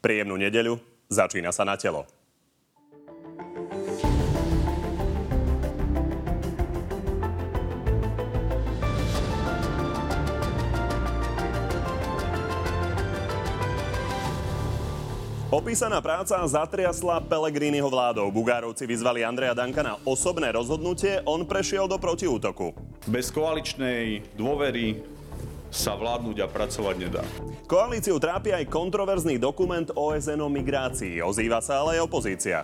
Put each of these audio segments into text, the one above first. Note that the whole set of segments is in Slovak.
Príjemnú nedeľu, začína sa na telo. Opísaná práca zatriasla Pelegriniho vládou. Bugárovci vyzvali Andreja Danka na osobné rozhodnutie, on prešiel do protiútoku. Bez koaličnej dôvery sa vládnuť a pracovať nedá. Koalíciu trápi aj kontroverzný dokument OSN o migrácii. Ozýva sa ale aj opozícia.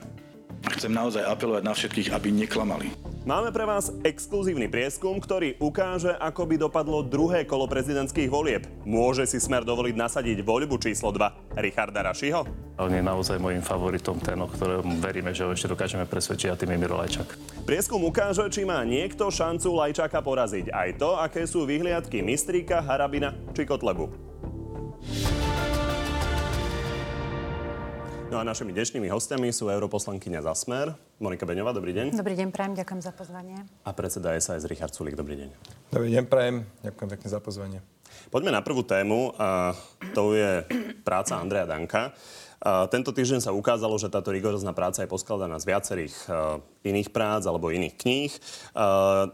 Chcem naozaj apelovať na všetkých, aby neklamali. Máme pre vás exkluzívny prieskum, ktorý ukáže, ako by dopadlo druhé kolo prezidentských volieb. Môže si smer dovoliť nasadiť voľbu číslo 2 Richarda Rašiho? On je naozaj môjim favoritom, ten, o ktorom veríme, že ho ešte dokážeme presvedčiť a tým je Miro Lajčák. Prieskum ukáže, či má niekto šancu Lajčáka poraziť. Aj to, aké sú vyhliadky Mistríka, Harabina či Kotlebu. No a našimi dnešnými hostiami sú europoslankyňa za Smer, Monika Beňová, dobrý deň. Dobrý deň, prajem, ďakujem za pozvanie. A predseda SAS Richard Sulík, dobrý deň. Dobrý deň, prajem, ďakujem pekne za pozvanie. Poďme na prvú tému, a to je práca Andreja Danka. Tento týždeň sa ukázalo, že táto rigorózna práca je poskladaná z viacerých e, iných prác alebo iných kníh. E,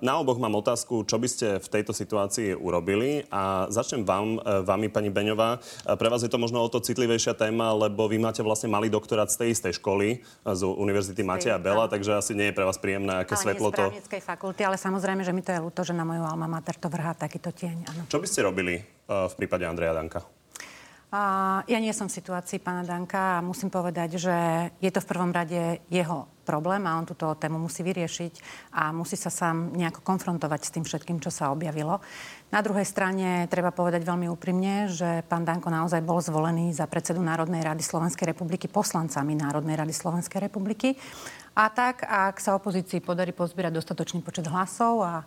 na oboch mám otázku, čo by ste v tejto situácii urobili a začnem vám, e, vami, pani Beňová. Pre vás je to možno o to citlivejšia téma, lebo vy máte vlastne malý doktorát z tej istej školy, z Univerzity Mateja Bela, takže asi nie je pre vás príjemné, aké ale svetlo to... fakulty, ale samozrejme, že mi to je ľúto, že na moju alma mater to vrhá takýto tieň. Ano. Čo by ste robili v prípade Andreja Danka? A ja nie som v situácii pána Danka a musím povedať, že je to v prvom rade jeho problém a on túto tému musí vyriešiť a musí sa sám nejako konfrontovať s tým všetkým, čo sa objavilo. Na druhej strane treba povedať veľmi úprimne, že pán Danko naozaj bol zvolený za predsedu Národnej rady Slovenskej republiky poslancami Národnej rady Slovenskej republiky. A tak, ak sa opozícii podarí pozbierať dostatočný počet hlasov a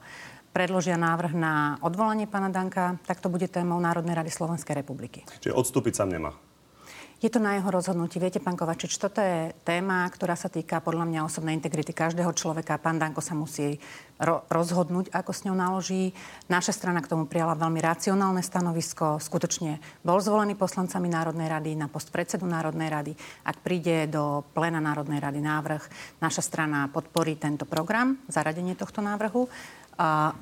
predložia návrh na odvolanie pána Danka, tak to bude témou Národnej rady Slovenskej republiky. Čiže odstúpiť sa nemá? Je to na jeho rozhodnutí. Viete, pán Kovačič, toto je téma, ktorá sa týka podľa mňa osobnej integrity každého človeka. Pán Danko sa musí ro- rozhodnúť, ako s ňou naloží. Naša strana k tomu prijala veľmi racionálne stanovisko. Skutočne bol zvolený poslancami Národnej rady na post predsedu Národnej rady. Ak príde do plena Národnej rady návrh, naša strana podporí tento program, zaradenie tohto návrhu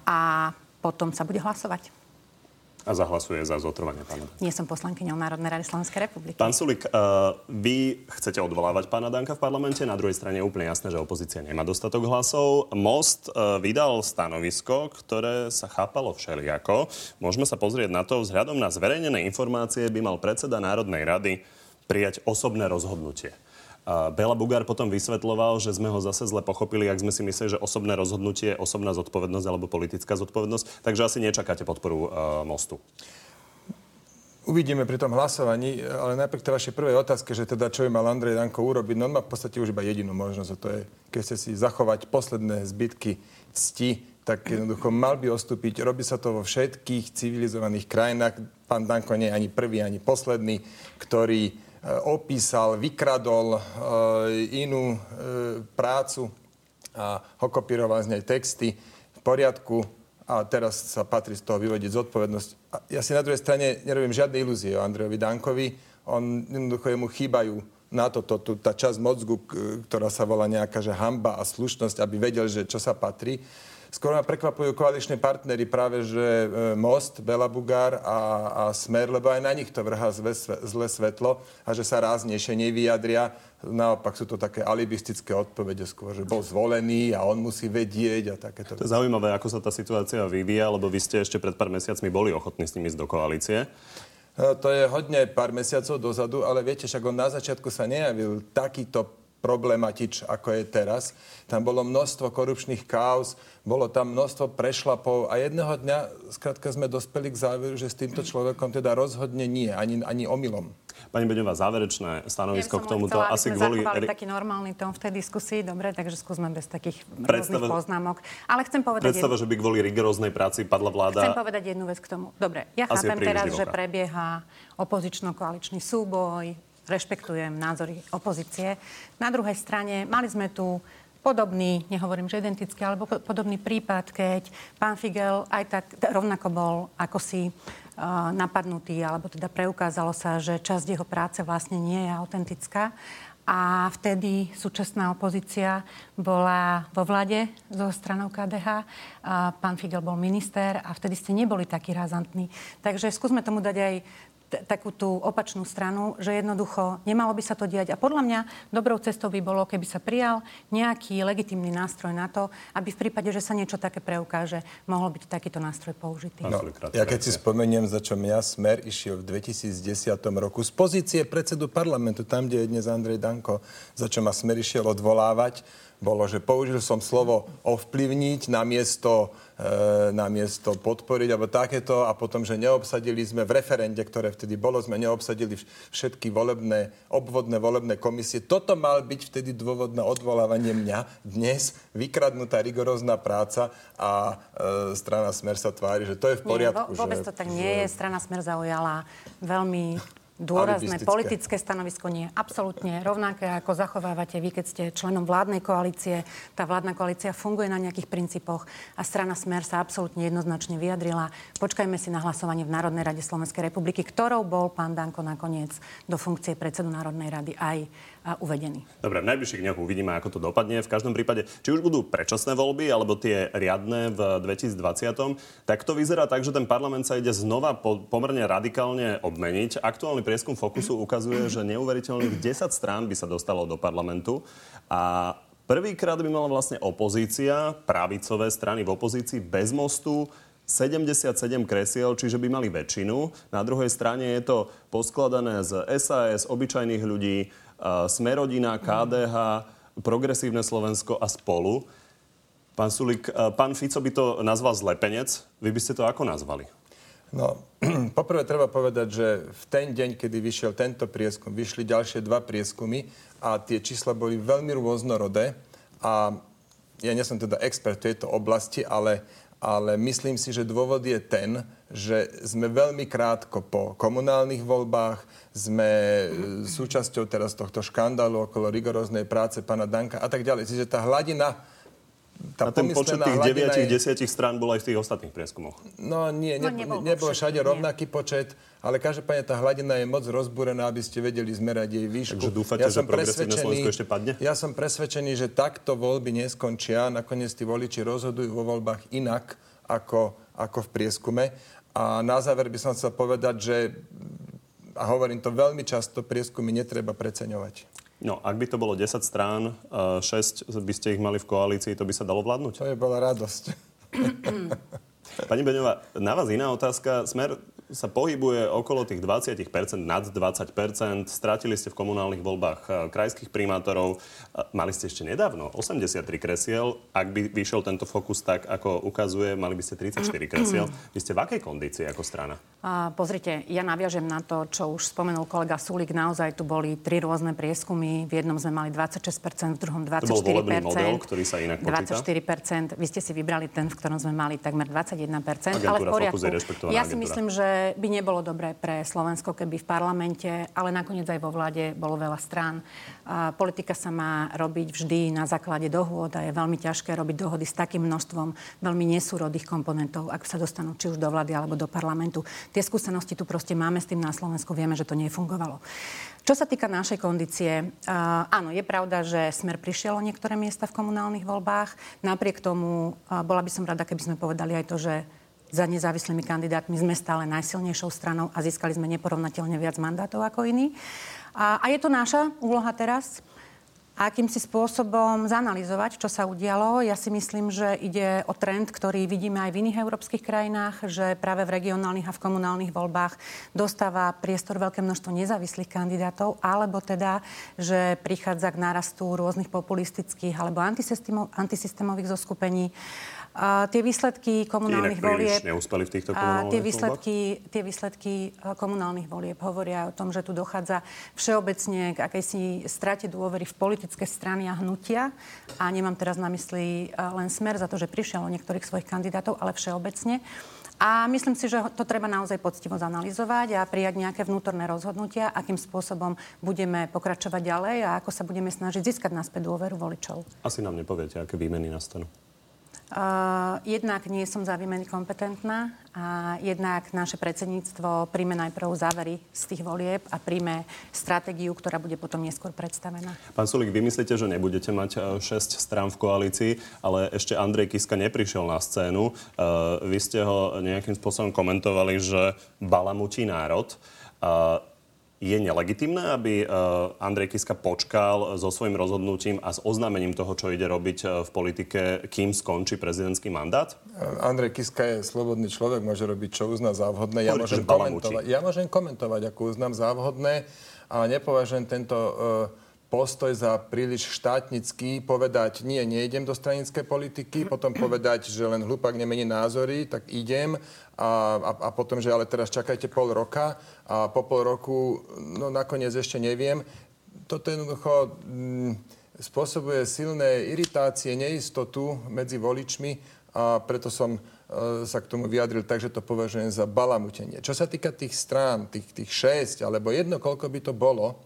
a potom sa bude hlasovať. A zahlasuje za zotrvanie pána Nie som poslankyňou Národnej rady Slovenskej republiky. Pán Sulik, uh, vy chcete odvolávať pána Danka v parlamente, na druhej strane je úplne jasné, že opozícia nemá dostatok hlasov. Most uh, vydal stanovisko, ktoré sa chápalo všelijako. Môžeme sa pozrieť na to, vzhľadom na zverejnené informácie by mal predseda Národnej rady prijať osobné rozhodnutie. Bela Bugár potom vysvetloval, že sme ho zase zle pochopili, ak sme si mysleli, že osobné rozhodnutie je osobná zodpovednosť alebo politická zodpovednosť. Takže asi nečakáte podporu uh, mostu. Uvidíme pri tom hlasovaní, ale najprv tej vašej prvej otázke, že teda čo by mal Andrej Danko urobiť, no on má v podstate už iba jedinú možnosť a to je, keď ste si zachovať posledné zbytky cti, tak jednoducho mal by ostúpiť. Robí sa to vo všetkých civilizovaných krajinách. Pán Danko nie je ani prvý, ani posledný, ktorý opísal, vykradol eh, inú eh, prácu a okopíroval z nej texty v poriadku a teraz sa patrí z toho vyvodiť zodpovednosť. Ja si na druhej strane nerobím žiadne ilúzie o Andrejovi Dankovi. On jednoducho jemu chýbajú na to, to, to, tá časť mozgu, ktorá sa volá nejaká že hamba a slušnosť, aby vedel, že čo sa patrí. Skôr ma prekvapujú koaliční partnery práve, že e, Most, Bela Bugár a, a Smer, lebo aj na nich to vrhá zle, zle svetlo a že sa ráznejšie nevyjadria. Naopak sú to také alibistické odpovede skôr, že bol zvolený a on musí vedieť a takéto. To je zaujímavé, ako sa tá situácia vyvíja, lebo vy ste ešte pred pár mesiacmi boli ochotní s nimi ísť do koalície. E, to je hodne pár mesiacov dozadu, ale viete, však on na začiatku sa nejavil takýto problematič, ako je teraz. Tam bolo množstvo korupčných káuz, bolo tam množstvo prešlapov a jedného dňa skrátka sme dospeli k záveru, že s týmto človekom teda rozhodne nie, ani, ani omylom. Pani Beňová, záverečné stanovisko ja k tomuto chcela, asi kvôli... taký normálny tón v tej diskusii, dobre, takže skúsme bez takých Predstava... rôznych poznámok. Ale chcem povedať... Predstava, jednu... že by kvôli rigoróznej práci padla vláda... Chcem povedať jednu vec k tomu. Dobre, ja asi chápem teraz, divoká. že prebieha opozično-koaličný súboj, rešpektujem názory opozície. Na druhej strane mali sme tu podobný, nehovorím, že identický, alebo podobný prípad, keď pán Figel aj tak rovnako bol ako si napadnutý, alebo teda preukázalo sa, že časť jeho práce vlastne nie je autentická. A vtedy súčasná opozícia bola vo vlade so stranou KDH. A pán Figel bol minister a vtedy ste neboli takí razantní. Takže skúsme tomu dať aj t- takú tú opačnú stranu, že jednoducho nemalo by sa to diať. A podľa mňa dobrou cestou by bolo, keby sa prijal nejaký legitimný nástroj na to, aby v prípade, že sa niečo také preukáže, mohol byť takýto nástroj použitý. No, ja keď si spomeniem, za čo mňa Smer išiel v 2010 roku z pozície predsedu parlamentu, tam, kde je dnes Andrej Danko, za čo ma Smer išiel odvolávať, bolo, že použil som slovo ovplyvniť namiesto, e, namiesto podporiť alebo takéto a potom, že neobsadili sme v referende, ktoré vtedy bolo, sme neobsadili všetky volebné, obvodné volebné komisie. Toto mal byť vtedy dôvod na odvolávanie mňa. Dnes vykradnutá rigorózna práca a e, strana Smer sa tvári, že to je v poriadku. Nie, vo, vôbec že, to tak nie je. Strana Smer zaujala veľmi dôrazné politické stanovisko nie je absolútne rovnaké, ako zachovávate vy, keď ste členom vládnej koalície. Tá vládna koalícia funguje na nejakých princípoch a strana Smer sa absolútne jednoznačne vyjadrila. Počkajme si na hlasovanie v Národnej rade Slovenskej republiky, ktorou bol pán Danko nakoniec do funkcie predsedu Národnej rady aj uvedený. Dobre, v najbližších dňoch uvidíme, ako to dopadne. V každom prípade, či už budú predčasné voľby, alebo tie riadne v 2020, tak to vyzerá tak, že ten parlament sa ide znova po, pomerne radikálne obmeniť. Aktuálny prieskum Fokusu ukazuje, že neuveriteľných 10 strán by sa dostalo do parlamentu a Prvýkrát by mala vlastne opozícia, pravicové strany v opozícii bez mostu 77 kresiel, čiže by mali väčšinu. Na druhej strane je to poskladané z SAS, obyčajných ľudí, Smerodina, KDH, Progresívne Slovensko a spolu. Pán Sulik, uh, pán Fico by to nazval zlepenec. Vy by ste to ako nazvali? No, poprvé treba povedať, že v ten deň, kedy vyšiel tento prieskum, vyšli ďalšie dva prieskumy a tie čísla boli veľmi rôznorodé a ja nie som teda expert v tejto oblasti, ale, ale myslím si, že dôvod je ten, že sme veľmi krátko po komunálnych voľbách, sme e, súčasťou teraz tohto škandálu okolo rigoróznej práce pána Danka a tak ďalej. Čiže tá hladina tá a ten počet tých hladina 9 10 strán bol aj v tých ostatných prieskumoch. No nie, No, ne, nebol vo nebol všetkých, všade nie. rovnaký počet, ale každopádne tá hladina je moc rozbúrená, aby ste vedeli zmerať jej výšku. Takže dúfate, že progresívne Slovensko ešte padne? Ja som presvedčený, že takto voľby neskončia. Nakoniec tí voliči rozhodujú vo voľbách inak ako, ako v prieskume. A na záver by som chcel povedať, že a hovorím to veľmi často, prieskumy netreba preceňovať. No, ak by to bolo 10 strán, 6 by ste ich mali v koalícii, to by sa dalo vládnuť? To je bola radosť. Pani Beňová, na vás iná otázka. Smer sa pohybuje okolo tých 20%, nad 20%. Strátili ste v komunálnych voľbách eh, krajských primátorov. Eh, Mali ste ešte nedávno 83 kresiel. Ak by vyšiel tento fokus tak, ako ukazuje, mali by ste 34 kresiel. Vy ste v akej kondícii ako strana? A pozrite, ja naviažem na to, čo už spomenul kolega Sulik. Naozaj tu boli tri rôzne prieskumy. V jednom sme mali 26%, v druhom 24%. To bol volebný model, ktorý sa inak počíta? 24%. Vy ste si vybrali ten, v ktorom sme mali takmer 21%. ale v Agentúra poriadku. Ja si agentúra. myslím, že by nebolo dobré pre Slovensko, keby v parlamente, ale nakoniec aj vo vláde bolo veľa strán. A politika sa má robiť vždy na základe dohôd a je veľmi ťažké robiť dohody s takým množstvom veľmi nesúrodých komponentov, ak sa dostanú či už do vlády alebo do parlamentu. Tie skúsenosti tu proste máme s tým na Slovensku, vieme, že to nefungovalo. Čo sa týka našej kondície, áno, je pravda, že Smer prišiel o niektoré miesta v komunálnych voľbách. Napriek tomu bola by som rada, keby sme povedali aj to, že za nezávislými kandidátmi sme stále najsilnejšou stranou a získali sme neporovnateľne viac mandátov ako iní. A, a je to naša úloha teraz akýmsi spôsobom zanalizovať, čo sa udialo. Ja si myslím, že ide o trend, ktorý vidíme aj v iných európskych krajinách, že práve v regionálnych a v komunálnych voľbách dostáva priestor veľké množstvo nezávislých kandidátov, alebo teda, že prichádza k nárastu rôznych populistických alebo antisystémo- antisystémových zoskupení. A tie výsledky komunálnych volieb... neúspeli v týchto A komunálnych tie voľbách? výsledky, tie výsledky e, komunálnych volieb hovoria o tom, že tu dochádza všeobecne k akejsi strate dôvery v politické strany a hnutia. A nemám teraz na mysli e, len smer za to, že prišiel o niektorých svojich kandidátov, ale všeobecne. A myslím si, že to treba naozaj poctivo zanalizovať a prijať nejaké vnútorné rozhodnutia, akým spôsobom budeme pokračovať ďalej a ako sa budeme snažiť získať naspäť dôveru voličov. Asi nám nepoviete, aké výmeny nastanú. Uh, jednak nie som za výmeny kompetentná a jednak naše predsedníctvo príjme najprv závery z tých volieb a príjme stratégiu, ktorá bude potom neskôr predstavená. Pán Sulik, vy myslíte, že nebudete mať 6 e, strán v koalícii, ale ešte Andrej Kiska neprišiel na scénu. Uh, vy ste ho nejakým spôsobom komentovali, že balamutí národ. Uh, je nelegitimné, aby e, Andrej Kiska počkal so svojím rozhodnutím a s oznámením toho, čo ide robiť e, v politike, kým skončí prezidentský mandát? Andrej Kiska je slobodný človek, môže robiť, čo uzná za vhodné. Ja môžem, komentovať, ja môžem komentovať, ako uznám za vhodné, ale nepovažujem tento uh, postoj za príliš štátnický, povedať, nie, nejdem do stranickej politiky, potom povedať, že len hlupák nemení názory, tak idem a, a, a potom, že ale teraz čakajte pol roka a po pol roku, no nakoniec ešte neviem. Toto jednoducho mm, spôsobuje silné iritácie, neistotu medzi voličmi a preto som e, sa k tomu vyjadril tak, že to považujem za balamutenie. Čo sa týka tých strán, tých, tých šesť, alebo jedno, koľko by to bolo,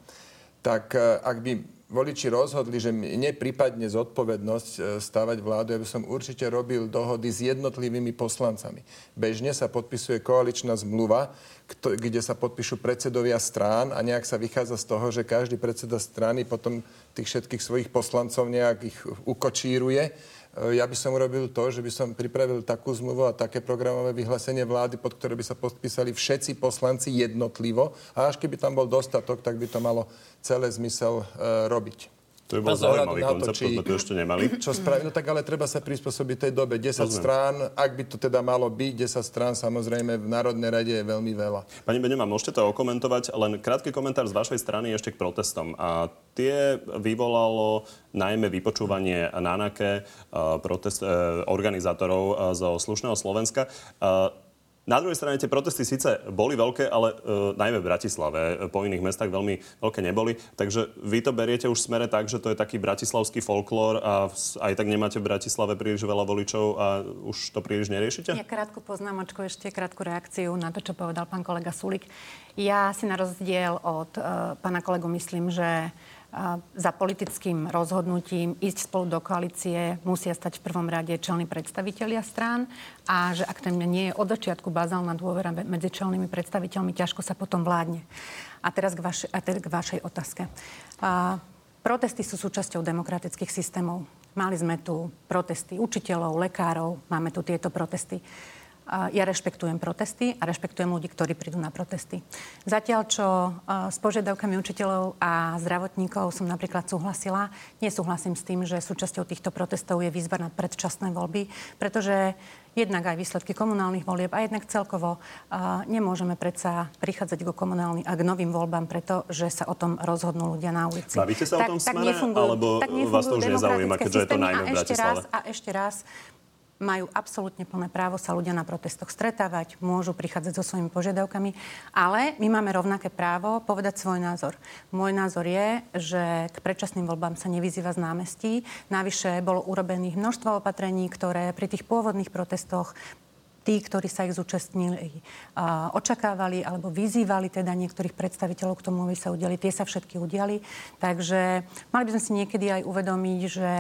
tak e, ak by voliči rozhodli, že mne prípadne zodpovednosť e, stavať vládu, ja by som určite robil dohody s jednotlivými poslancami. Bežne sa podpisuje koaličná zmluva, kde sa podpíšu predsedovia strán a nejak sa vychádza z toho, že každý predseda strany potom tých všetkých svojich poslancov nejak ich ukočíruje ja by som urobil to, že by som pripravil takú zmluvu a také programové vyhlásenie vlády, pod ktoré by sa podpísali všetci poslanci jednotlivo a až keby tam bol dostatok, tak by to malo celé zmysel e, robiť. To by bol zaujímavý koncept, to, či, sme tu ešte nemali. Čo spraviť? No tak ale treba sa prispôsobiť tej dobe. 10 Rozumiem. strán, ak by to teda malo byť, 10 strán samozrejme v Národnej rade je veľmi veľa. Pani Benema, môžete to okomentovať, len krátky komentár z vašej strany ešte k protestom. A tie vyvolalo najmä vypočúvanie NANAKE, protest, e, organizátorov zo Slušného Slovenska. Na druhej strane tie protesty síce boli veľké, ale uh, najmä v Bratislave, po iných mestách veľmi veľké neboli. Takže vy to beriete už v smere tak, že to je taký bratislavský folklór a aj tak nemáte v Bratislave príliš veľa voličov a už to príliš neriešite? Ja krátku poznámočku, ešte krátku reakciu na to, čo povedal pán kolega Sulik. Ja si na rozdiel od uh, pána kolegu myslím, že za politickým rozhodnutím ísť spolu do koalície musia stať v prvom rade čelní predstavitelia strán a že ak tam nie je od začiatku bazálna dôvera medzi čelnými predstaviteľmi, ťažko sa potom vládne. A teraz k, vaš- a teraz k vašej otázke. A, protesty sú súčasťou demokratických systémov. Mali sme tu protesty učiteľov, lekárov, máme tu tieto protesty ja rešpektujem protesty a rešpektujem ľudí, ktorí prídu na protesty. Zatiaľ, čo s požiadavkami učiteľov a zdravotníkov som napríklad súhlasila, nesúhlasím s tým, že súčasťou týchto protestov je výzva na predčasné voľby, pretože jednak aj výsledky komunálnych volieb a jednak celkovo uh, nemôžeme predsa prichádzať k, komunálnym, a k novým voľbám, pretože sa o tom rozhodnú ľudia na ulici. Bavíte sa tak, o tom tak smere, alebo tak vás to už nezaujíma, keďže je to najmä v Bratislave? A ešte raz, a ešte raz majú absolútne plné právo sa ľudia na protestoch stretávať, môžu prichádzať so svojimi požiadavkami, ale my máme rovnaké právo povedať svoj názor. Môj názor je, že k predčasným voľbám sa nevyzýva z námestí. Navyše bolo urobených množstvo opatrení, ktoré pri tých pôvodných protestoch tí, ktorí sa ich zúčastnili, očakávali alebo vyzývali teda niektorých predstaviteľov k tomu, aby sa udiali. Tie sa všetky udiali. Takže mali by sme si niekedy aj uvedomiť, že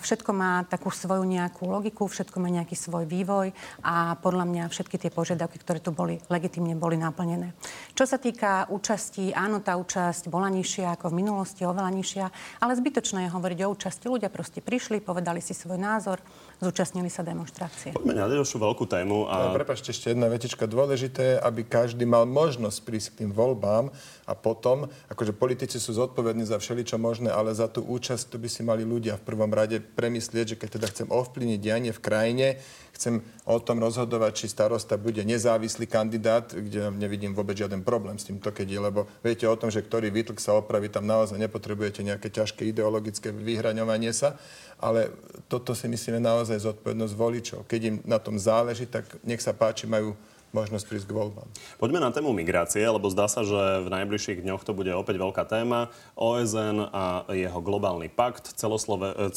všetko má takú svoju nejakú logiku, všetko má nejaký svoj vývoj a podľa mňa všetky tie požiadavky, ktoré tu boli, legitimne boli naplnené. Čo sa týka účasti, áno, tá účasť bola nižšia ako v minulosti, oveľa nižšia, ale zbytočné je hovoriť o účasti. Ľudia proste prišli, povedali si svoj názor, zúčastnili sa demonstrácie. Poďme na ďalšiu veľkú tému. A... No, prepašte, ešte jedna vetička. Dôležité je, aby každý mal možnosť prísť k tým voľbám a potom, akože politici sú zodpovední za všeličo možné, ale za tú účasť to by si mali ľudia v prvom prvom rade premyslieť, že keď teda chcem ovplyvniť dianie v krajine, chcem o tom rozhodovať, či starosta bude nezávislý kandidát, kde nevidím vôbec žiaden problém s týmto, keď je, lebo viete o tom, že ktorý výtlk sa opraví, tam naozaj nepotrebujete nejaké ťažké ideologické vyhraňovanie sa, ale toto si myslíme naozaj zodpovednosť voličov. Keď im na tom záleží, tak nech sa páči, majú možnosť prísť k voľbám. Poďme na tému migrácie, lebo zdá sa, že v najbližších dňoch to bude opäť veľká téma. OSN a jeho globálny pakt,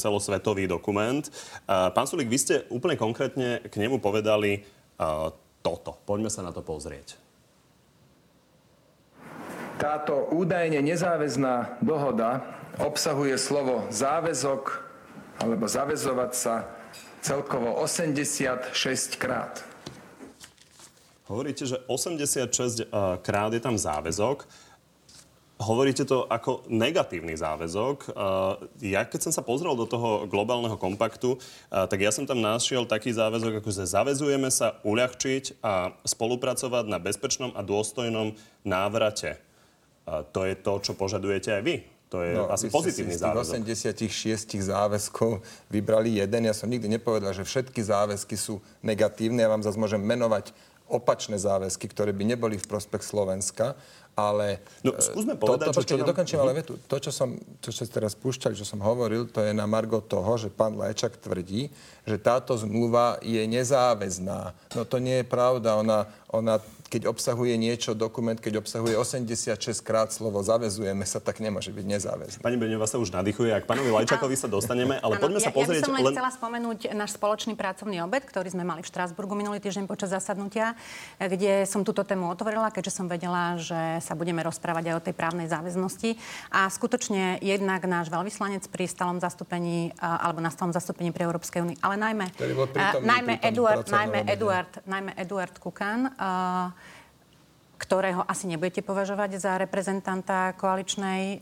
celosvetový dokument. Pán Sulik, vy ste úplne konkrétne k nemu povedali toto. Poďme sa na to pozrieť. Táto údajne nezáväzná dohoda obsahuje slovo záväzok alebo zavezovať sa celkovo 86 krát. Hovoríte, že 86 eh, krát je tam záväzok. Hovoríte to ako negatívny záväzok. Eh, ja keď som sa pozrel do toho globálneho kompaktu, eh, tak ja som tam našiel taký záväzok, ako že zavezujeme sa uľahčiť a spolupracovať na bezpečnom a dôstojnom návrate. To je to, čo požadujete aj vy. To je no, asi pozitívny si záväzok. 86 záväzkov vybrali jeden. Ja som nikdy nepovedal, že všetky záväzky sú negatívne. Ja vám zase môžem menovať opačné záväzky, ktoré by neboli v prospech Slovenska, ale... No, skúsme povedať, to, to, čo nám... dokončím, ale vetu. To, čo, som, čo ste teraz púšťali, čo som hovoril, to je na margo toho, že pán Lajčak tvrdí, že táto zmluva je nezáväzná. No to nie je pravda. Ona, ona keď obsahuje niečo, dokument, keď obsahuje 86 krát slovo zavezujeme sa, tak nemôže byť nezáväzný. Pani Beňová sa už nadýchuje, ak pánovi Lajčakovi sa dostaneme, ale ano, poďme ja, sa pozrieť... Ja by som len, len chcela spomenúť náš spoločný pracovný obed, ktorý sme mali v Štrásburgu minulý týždeň počas zasadnutia, kde som túto tému otvorila, keďže som vedela, že sa budeme rozprávať aj o tej právnej záväznosti. A skutočne jednak náš veľvyslanec pri stalom zastúpení alebo na stalom zastúpení pri Európskej únii, ale najmä, najmä, Eduard, najmä, Eduard, najmä Eduard Kukan, uh, ktorého asi nebudete považovať za reprezentanta koaličnej e,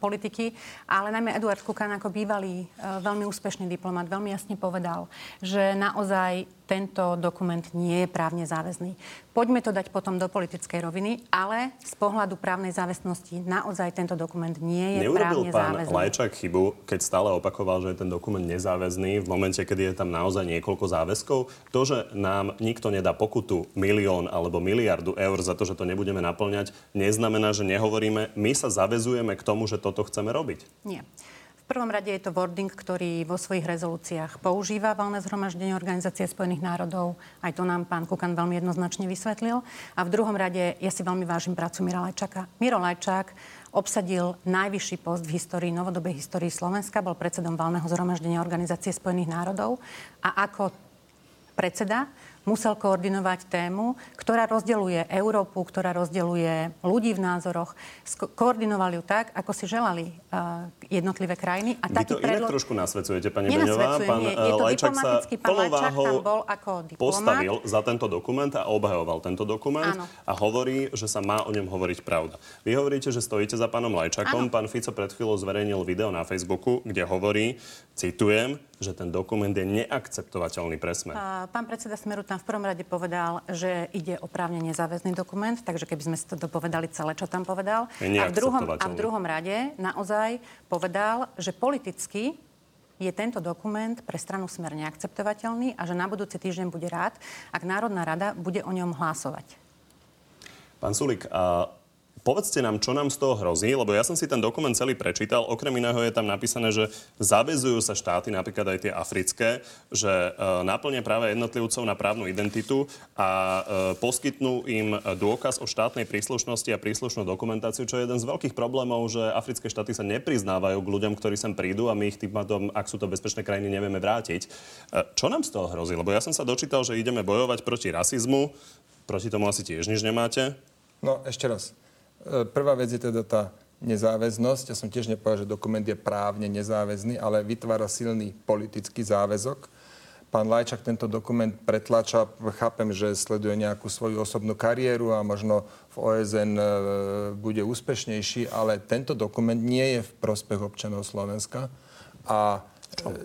politiky, ale najmä Eduard Kukan ako bývalý e, veľmi úspešný diplomat veľmi jasne povedal, že naozaj tento dokument nie je právne záväzný. Poďme to dať potom do politickej roviny, ale z pohľadu právnej záväznosti naozaj tento dokument nie je Neurobil právne pán záväzný. Lajčák chybu, keď stále opakoval, že je ten dokument nezáväzný v momente, kedy je tam naozaj niekoľko záväzkov? To, že nám nikto nedá pokutu milión alebo miliardu eur za to, že to nebudeme naplňať, neznamená, že nehovoríme, my sa zavezujeme k tomu, že toto chceme robiť. Nie prvom rade je to wording, ktorý vo svojich rezolúciách používa valné zhromaždenie Organizácie spojených národov. Aj to nám pán Kukan veľmi jednoznačne vysvetlil. A v druhom rade ja si veľmi vážim prácu Mira Lajčaka. Miro Lajčák obsadil najvyšší post v histórii, novodobej histórii Slovenska, bol predsedom valného zhromaždenia Organizácie spojených národov a ako predseda musel koordinovať tému, ktorá rozdeluje Európu, ktorá rozdeluje ľudí v názoroch. Koordinovali ju tak, ako si želali uh, jednotlivé krajiny. A Vy to predlo... inak trošku nasvedcujete, pani Beňová. Pán. Je to Lajčak sa bol ako diplomat. postavil za tento dokument a obhajoval tento dokument Áno. a hovorí, že sa má o ňom hovoriť pravda. Vy hovoríte, že stojíte za pánom Lajčakom. Áno. Pán Fico pred chvíľou zverejnil video na Facebooku, kde hovorí, citujem, že ten dokument je neakceptovateľný pre Smer. Pán predseda Smeru tam v prvom rade povedal, že ide o právne nezáväzný dokument, takže keby sme si to dopovedali celé, čo tam povedal. A v, druhom, a v druhom rade naozaj povedal, že politicky je tento dokument pre stranu Smer neakceptovateľný a že na budúci týždeň bude rád, ak Národná rada bude o ňom hlasovať. Pán Sulik, a Povedzte nám, čo nám z toho hrozí, lebo ja som si ten dokument celý prečítal. Okrem iného je tam napísané, že zavezujú sa štáty, napríklad aj tie africké, že e, naplnia práve jednotlivcov na právnu identitu a e, poskytnú im dôkaz o štátnej príslušnosti a príslušnú dokumentáciu, čo je jeden z veľkých problémov, že africké štáty sa nepriznávajú k ľuďom, ktorí sem prídu a my ich tým pádom, ak sú to bezpečné krajiny, nevieme vrátiť. E, čo nám z toho hrozí? Lebo ja som sa dočítal, že ideme bojovať proti rasizmu, proti tomu asi tiež nič nemáte. No, ešte raz. E, prvá vec je teda tá nezáväznosť. Ja som tiež nepovedal, že dokument je právne nezáväzný, ale vytvára silný politický záväzok. Pán Lajčak tento dokument pretláča, chápem, že sleduje nejakú svoju osobnú kariéru a možno v OSN e, bude úspešnejší, ale tento dokument nie je v prospech občanov Slovenska a?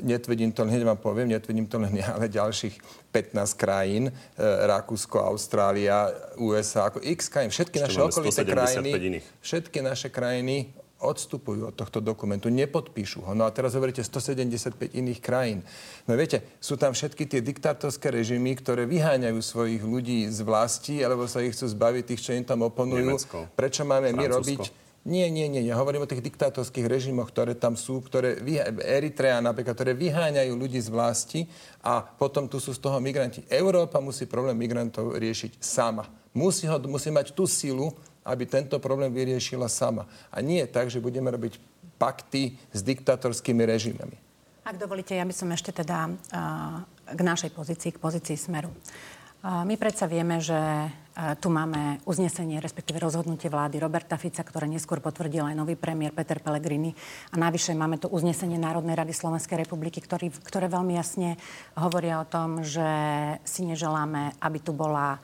Netvrdím to, hneď vám poviem, netvrdím to len ja, ale ďalších 15 krajín, e, Rakúsko, Austrália, USA, ako x krajín, všetky Ešte naše okolité krajiny, všetky naše krajiny odstupujú od tohto dokumentu, nepodpíšu ho. No a teraz hovoríte 175 iných krajín. No viete, sú tam všetky tie diktátorské režimy, ktoré vyháňajú svojich ľudí z vlasti, alebo sa ich chcú zbaviť tých, čo im tam oponujú. Nemecko, Prečo máme Francúzsko. my robiť nie, nie, nie. Ja hovorím o tých diktátorských režimoch, ktoré tam sú, ktoré Eritrea napríklad, ktoré vyháňajú ľudí z vlasti a potom tu sú z toho migranti. Európa musí problém migrantov riešiť sama. Musí, ho, musí mať tú silu, aby tento problém vyriešila sama. A nie tak, že budeme robiť pakty s diktatorskými režimami. Ak dovolíte, ja by som ešte teda uh, k našej pozícii, k pozícii Smeru. My predsa vieme, že tu máme uznesenie, respektíve rozhodnutie vlády Roberta Fica, ktoré neskôr potvrdil aj nový premiér Peter Pellegrini. A navyše máme tu uznesenie Národnej rady Slovenskej republiky, ktorý, ktoré veľmi jasne hovoria o tom, že si neželáme, aby tu, bola,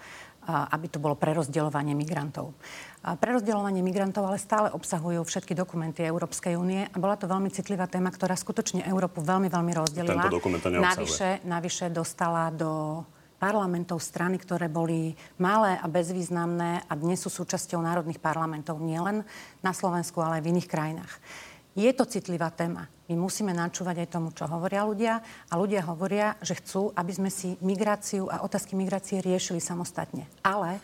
aby tu bolo prerozdeľovanie migrantov. Prerozdeľovanie migrantov ale stále obsahujú všetky dokumenty Európskej únie a bola to veľmi citlivá téma, ktorá skutočne Európu veľmi, veľmi rozdelila. Tento dokument to navyše, navyše dostala do parlamentov strany, ktoré boli malé a bezvýznamné a dnes sú súčasťou národných parlamentov nielen na Slovensku, ale aj v iných krajinách. Je to citlivá téma. My musíme načúvať aj tomu, čo hovoria ľudia. A ľudia hovoria, že chcú, aby sme si migráciu a otázky migrácie riešili samostatne. Ale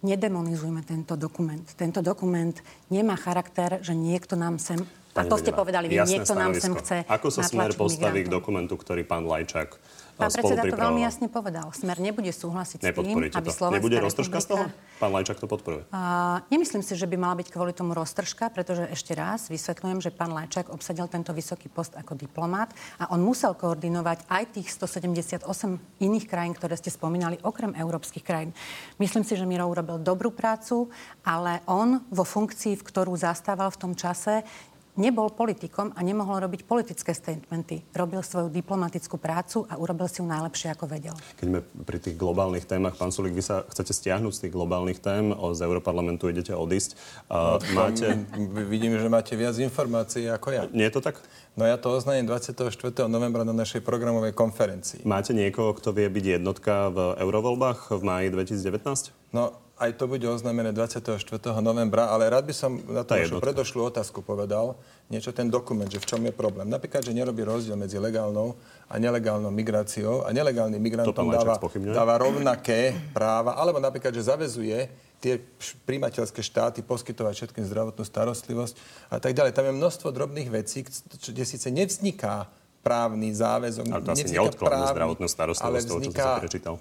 nedemonizujme tento dokument. Tento dokument nemá charakter, že niekto nám sem... Pani a to ste povedali, niekto stanovisko. nám sem chce Ako sa smer postaví k dokumentu, ktorý pán Lajčák Pán predseda to veľmi jasne povedal. Smer nebude súhlasiť s tým, aby Slovenská Nebude roztržka z toho? Pán Lajčák to podporuje. Uh, nemyslím si, že by mala byť kvôli tomu roztržka, pretože ešte raz vysvetľujem, že pán Lajčák obsadil tento vysoký post ako diplomát a on musel koordinovať aj tých 178 iných krajín, ktoré ste spomínali, okrem európskych krajín. Myslím si, že Miro urobil dobrú prácu, ale on vo funkcii, v ktorú zastával v tom čase, nebol politikom a nemohol robiť politické statementy. Robil svoju diplomatickú prácu a urobil si ju najlepšie, ako vedel. Keď sme pri tých globálnych témach, pán Sulik, vy sa chcete stiahnuť z tých globálnych tém, z Európarlamentu idete odísť. Uh, máte... Vidím, že máte viac informácií ako ja. Nie je to tak? No ja to oznámim 24. novembra na našej programovej konferencii. Máte niekoho, kto vie byť jednotka v eurovoľbách v máji 2019? No, aj to bude oznámené 24. novembra, ale rád by som na tú vašu predošlú otázku povedal niečo ten dokument, že v čom je problém. Napríklad, že nerobí rozdiel medzi legálnou a nelegálnou migráciou a nelegálnym migrantom dáva, dáva rovnaké práva, alebo napríklad, že zavezuje tie príjmateľské štáty poskytovať všetkým zdravotnú starostlivosť a tak ďalej. Tam je množstvo drobných vecí, kde síce nevzniká právny záväzok. Ale to asi neodkladnú zdravotnú starostlivosť, ale vzniká, toho, čo som prečítal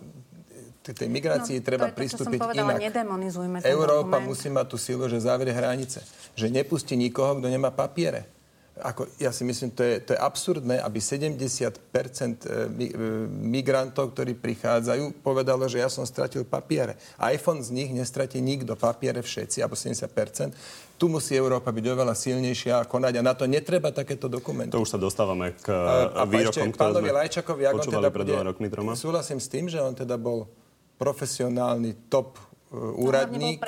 tej migrácii no, treba to pristúpiť to, povedala, inak. Európa dokument. musí mať tú silu, že zavrie hranice. Že nepustí nikoho, kto nemá papiere. Ako, ja si myslím, to je, to je absurdné, aby 70% e, e, migrantov, ktorí prichádzajú, povedalo, že ja som stratil papiere. iPhone z nich nestratí nikto, papiere všetci, alebo 70%. Tu musí Európa byť oveľa silnejšia a konať a na to netreba takéto dokumenty. To už sa dostávame k a, a výrokom, ktoré sme Lajčakovi, počúvali teda pred dvoma rokmi, troma. Súhlasím s tým, že on teda bol profesionálny top e, úradník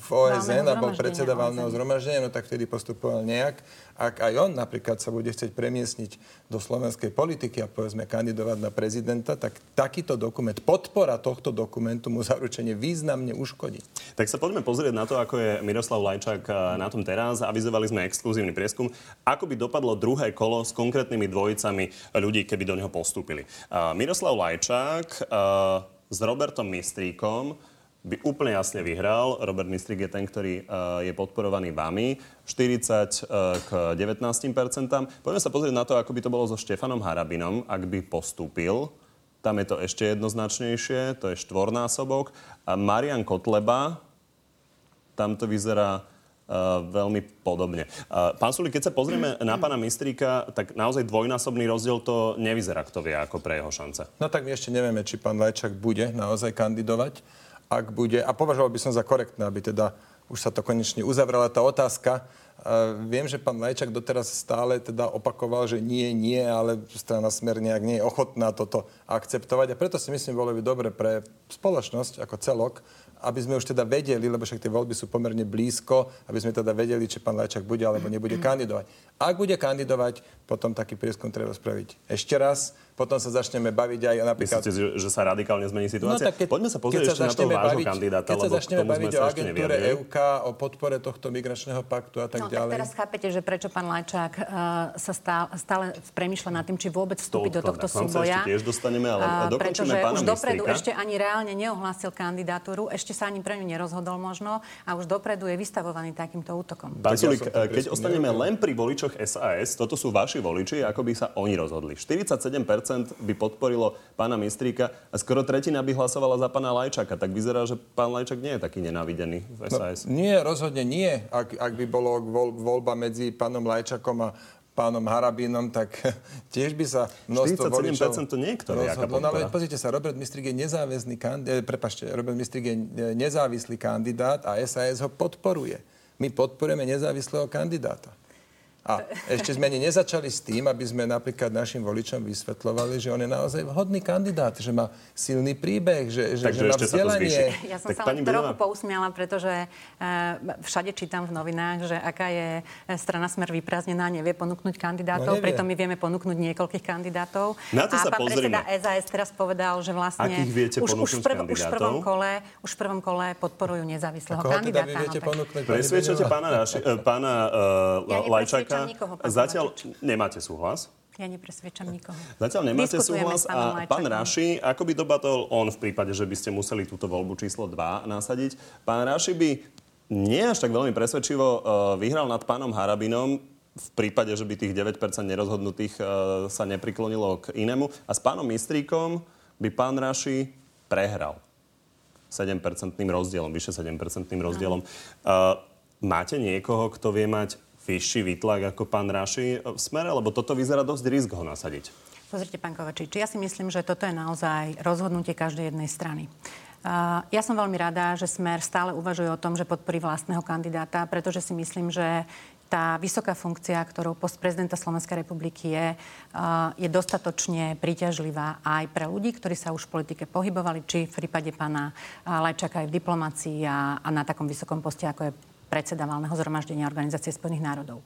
v OSN a bol predseda valného zhromaždenia, no tak vtedy postupoval nejak. Ak aj on napríklad sa bude chcieť premiesniť do slovenskej politiky a povedzme kandidovať na prezidenta, tak takýto dokument, podpora tohto dokumentu mu zaručenie významne uškodí. Tak sa poďme pozrieť na to, ako je Miroslav Lajčák e, na tom teraz. Avizovali sme exkluzívny prieskum. Ako by dopadlo druhé kolo s konkrétnymi dvojicami ľudí, keby do neho postúpili. Uh, Miroslav Lajčák uh, s Robertom Mistríkom by úplne jasne vyhral. Robert Mistrík je ten, ktorý uh, je podporovaný vami. 40 uh, k 19% Poďme sa pozrieť na to, ako by to bolo so Štefanom Harabinom, ak by postúpil. Tam je to ešte jednoznačnejšie, to je štvornásobok. A Marian Kotleba, tam to vyzerá veľmi podobne. Uh, pán Suli, keď sa pozrieme na pána Mistríka, tak naozaj dvojnásobný rozdiel to nevyzerá, kto vie, ako pre jeho šance. No tak my ešte nevieme, či pán Lajčak bude naozaj kandidovať. Ak bude, a považoval by som za korektné, aby teda už sa to konečne uzavrela tá otázka. Uh, viem, že pán Lajčak doteraz stále teda opakoval, že nie, nie, ale strana Smer nejak nie je ochotná toto akceptovať. A preto si myslím, bolo by dobre pre spoločnosť ako celok, aby sme už teda vedeli, lebo však tie voľby sú pomerne blízko, aby sme teda vedeli, či pán Lajčák bude alebo nebude kandidovať. Ak bude kandidovať, potom taký prieskum treba spraviť ešte raz potom sa začneme baviť aj napríklad... Myslíte, že sa radikálne zmení situácia? No, tak keď, Poďme sa pozrieť ešte na toho vášho kandidáta, keď sa začneme baviť o agentúre EUK, o podpore tohto migračného paktu a tak no, ďalej. Tak teraz chápete, že prečo pán Lajčák uh, sa stále, stále premyšľa nad tým, či vôbec vstúpiť do tohto súboja. Sa ešte tiež dostaneme, ale uh, pretože už dopredu ešte ani reálne neohlásil kandidatúru, ešte sa ani pre ňu nerozhodol možno a už dopredu je vystavovaný takýmto útokom. Pán Sulik, keď ostaneme len pri voličoch SAS, toto sú vaši voliči, ako by sa oni rozhodli. 47% by podporilo pána Mistríka a skoro tretina by hlasovala za pána Lajčaka. Tak vyzerá, že pán Lajčak nie je taký nenávidený v SAS. No, nie, rozhodne nie. Ak, ak by bolo voľba medzi pánom Lajčakom a pánom Harabinom, tak tiež by sa množstvo 47% voličov... to nie je rozhodlo. No ale pozrite sa, Robert Mistrik je nezáväzný kandidát, prepašte, Robert Mistrik je nezávislý kandidát a SAS ho podporuje. My podporujeme nezávislého kandidáta. A ešte sme ani nezačali s tým, aby sme napríklad našim voličom vysvetľovali, že on je naozaj vhodný kandidát, že má silný príbeh, že, že, Takže že má ešte sa to vzdelanie. Ja som Tak sa pani len trochu pousmiala, pretože uh, všade čítam v novinách, že aká je eh, strana Smer vyprázdnená, nevie ponúknuť kandidátov, No nevie. preto my vieme ponúknuť niekoľkých kandidátov. Na to a sa pán pozrime. predseda SAS teraz povedal, že vlastne už, už, v prv, už, v prvom kole, už v prvom kole podporujú nezávislého teda kandidáta. vy viete no, tak- Beňová? pána, Raši, eh, pána uh, Ja? Nepresvedčam nikoho, pán Zatiaľ nemáte súhlas? Ja nepresvedčam nikoho. Zatiaľ nemáte súhlas a pán. Raši, ako by dobatol on v prípade, že by ste museli túto voľbu číslo 2 nasadiť? Pán Raši by nie až tak veľmi presvedčivo uh, vyhral nad pánom Harabinom v prípade, že by tých 9% nerozhodnutých uh, sa nepriklonilo k inému. A s pánom Mistríkom by pán Raši prehral. 7-percentným rozdielom, vyše 7-percentným rozdielom. Uh, máte niekoho, kto vie mať vyšší výtlak ako pán Raši v smere? Lebo toto vyzerá dosť risk ho nasadiť. Pozrite, pán Kovačič, ja si myslím, že toto je naozaj rozhodnutie každej jednej strany. Ja som veľmi rada, že Smer stále uvažuje o tom, že podporí vlastného kandidáta, pretože si myslím, že tá vysoká funkcia, ktorou post prezidenta Slovenskej republiky je, je dostatočne príťažlivá aj pre ľudí, ktorí sa už v politike pohybovali, či v prípade pána Lajčaka aj v diplomácii a, a na takom vysokom poste, ako je predseda valného zhromaždenia Organizácie spojených národov.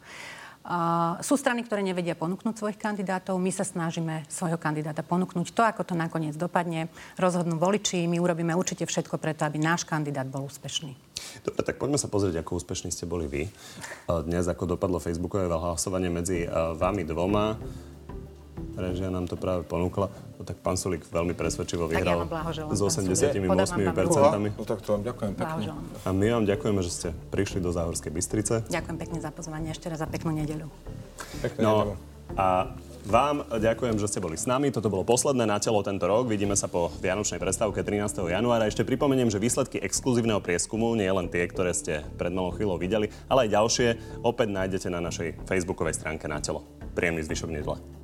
Uh, sú strany, ktoré nevedia ponúknuť svojich kandidátov. My sa snažíme svojho kandidáta ponúknuť. To, ako to nakoniec dopadne, rozhodnú voliči. My urobíme určite všetko preto, aby náš kandidát bol úspešný. Dobre, tak poďme sa pozrieť, ako úspešní ste boli vy. Dnes, ako dopadlo Facebookové hlasovanie medzi vami dvoma. Režia nám to práve ponúkla. No, tak pán Sulík veľmi presvedčivo Tak ja vyhral s pán Sulík. 88 Podávam vám percentami. No tak to vám ďakujem pekne. A my vám ďakujeme, že ste prišli do Záhorskej Bystrice. Ďakujem pekne za pozvanie. Ešte raz za peknú nedeľu. Pekné No a vám ďakujem, že ste boli s nami. Toto bolo posledné na telo tento rok. Vidíme sa po Vianočnej prestávke 13. januára. Ešte pripomeniem, že výsledky exkluzívneho prieskumu, nie len tie, ktoré ste pred malou chvíľou videli, ale aj ďalšie, opäť nájdete na našej facebookovej stránke na telo. Príjemný zvyšok nedele.